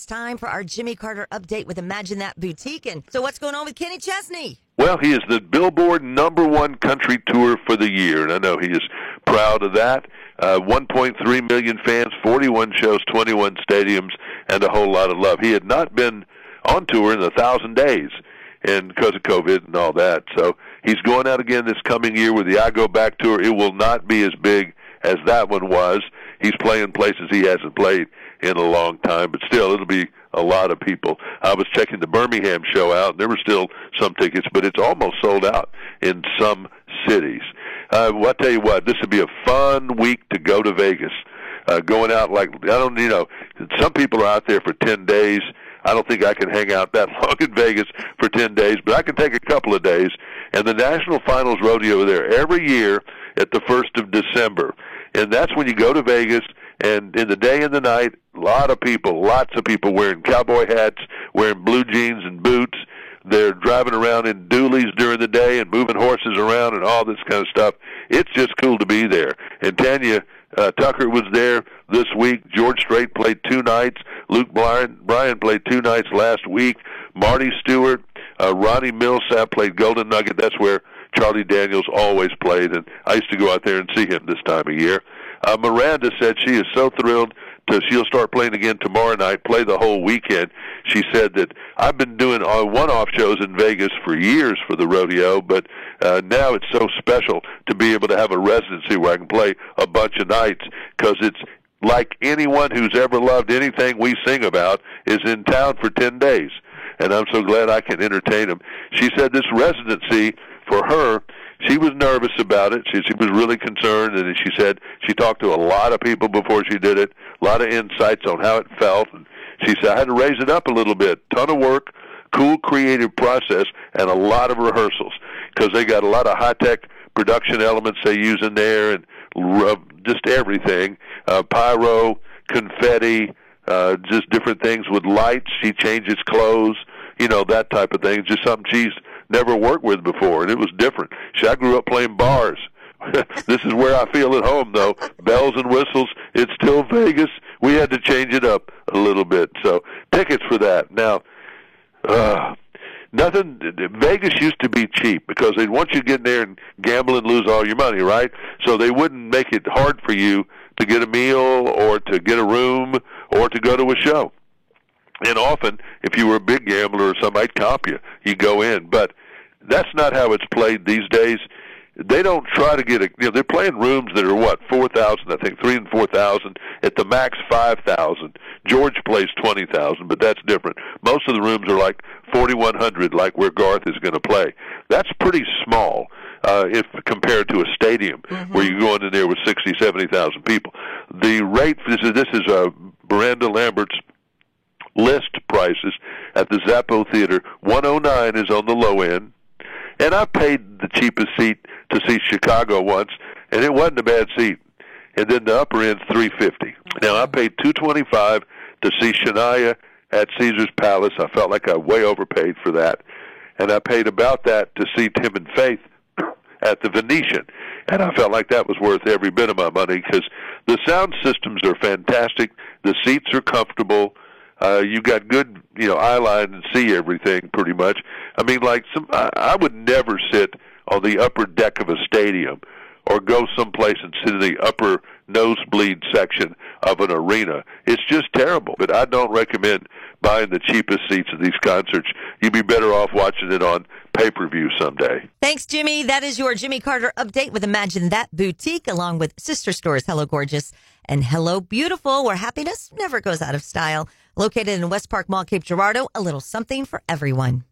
It's time for our Jimmy Carter update with Imagine That Boutique. And so, what's going on with Kenny Chesney? Well, he is the Billboard number one country tour for the year, and I know he is proud of that. Uh, 1.3 million fans, 41 shows, 21 stadiums, and a whole lot of love. He had not been on tour in a thousand days, and because of COVID and all that, so he's going out again this coming year with the I Go Back tour. It will not be as big as that one was. He's playing places he hasn't played in a long time, but still, it'll be a lot of people. I was checking the Birmingham show out, and there were still some tickets, but it's almost sold out in some cities. Uh, well, I tell you what, this would be a fun week to go to Vegas. Uh, going out like I don't, you know, some people are out there for ten days. I don't think I can hang out that long in Vegas for 10 days, but I can take a couple of days. And the National Finals Rodeo there every year at the 1st of December. And that's when you go to Vegas and in the day and the night, a lot of people, lots of people wearing cowboy hats, wearing blue jeans and boots. They're driving around in dualies during the day and moving horses around and all this kind of stuff. It's just cool to be there. And Tanya uh, Tucker was there this week. George Strait played two nights. Luke Bryan, played two nights last week. Marty Stuart, uh, Ronnie Milsap played Golden Nugget. That's where Charlie Daniels always played, and I used to go out there and see him this time of year. Uh, Miranda said she is so thrilled to she'll start playing again tomorrow night, play the whole weekend. She said that I've been doing uh, one-off shows in Vegas for years for the rodeo, but uh, now it's so special to be able to have a residency where I can play a bunch of nights because it's like anyone who's ever loved anything we sing about is in town for 10 days. And I'm so glad I can entertain them. She said this residency for her she was nervous about it. She, she was really concerned, and she said she talked to a lot of people before she did it, a lot of insights on how it felt. And she said I had to raise it up a little bit. Ton of work, cool creative process, and a lot of rehearsals because they got a lot of high tech production elements they use in there, and uh, just everything, uh, pyro, confetti, uh, just different things with lights. She changes clothes, you know that type of thing. Just something she's never worked with before, and it was different. See, I grew up playing bars. this is where I feel at home, though. Bells and whistles. It's still Vegas. We had to change it up a little bit. So tickets for that. Now, uh, nothing. Vegas used to be cheap because they'd want you to get in there and gamble and lose all your money, right? So they wouldn't make it hard for you to get a meal or to get a room or to go to a show. And often, if you were a big gambler or somebody'd comp you, you go in. But that's not how it's played these days. They don't try to get a. You know, they're playing rooms that are what four thousand, I think, three and four thousand. At the max, five thousand. George plays twenty thousand, but that's different. Most of the rooms are like forty one hundred, like where Garth is going to play. That's pretty small uh, if compared to a stadium mm-hmm. where you're going in there with sixty, seventy thousand people. The rate this is this is uh, Miranda Lambert's list prices at the Zappos Theater. 109 is on the low end. And I paid the cheapest seat to see Chicago once, and it wasn't a bad seat. And then the upper end's 350. Now I paid 225 to see Shania at Caesar's Palace. I felt like I way overpaid for that. And I paid about that to see Tim and Faith at the Venetian. And I felt like that was worth every bit of my money because the sound systems are fantastic. The seats are comfortable uh, you got good, you know, eye line and see everything pretty much. I mean, like some, I, I would never sit on the upper deck of a stadium or go someplace and sit in the upper nosebleed section of an arena. It's just terrible. But I don't recommend buying the cheapest seats at these concerts. You'd be better off watching it on pay per view someday. Thanks, Jimmy. That is your Jimmy Carter update with Imagine That Boutique, along with sister stores Hello Gorgeous and Hello Beautiful, where happiness never goes out of style. Located in West Park Mall, Cape Girardeau, a little something for everyone.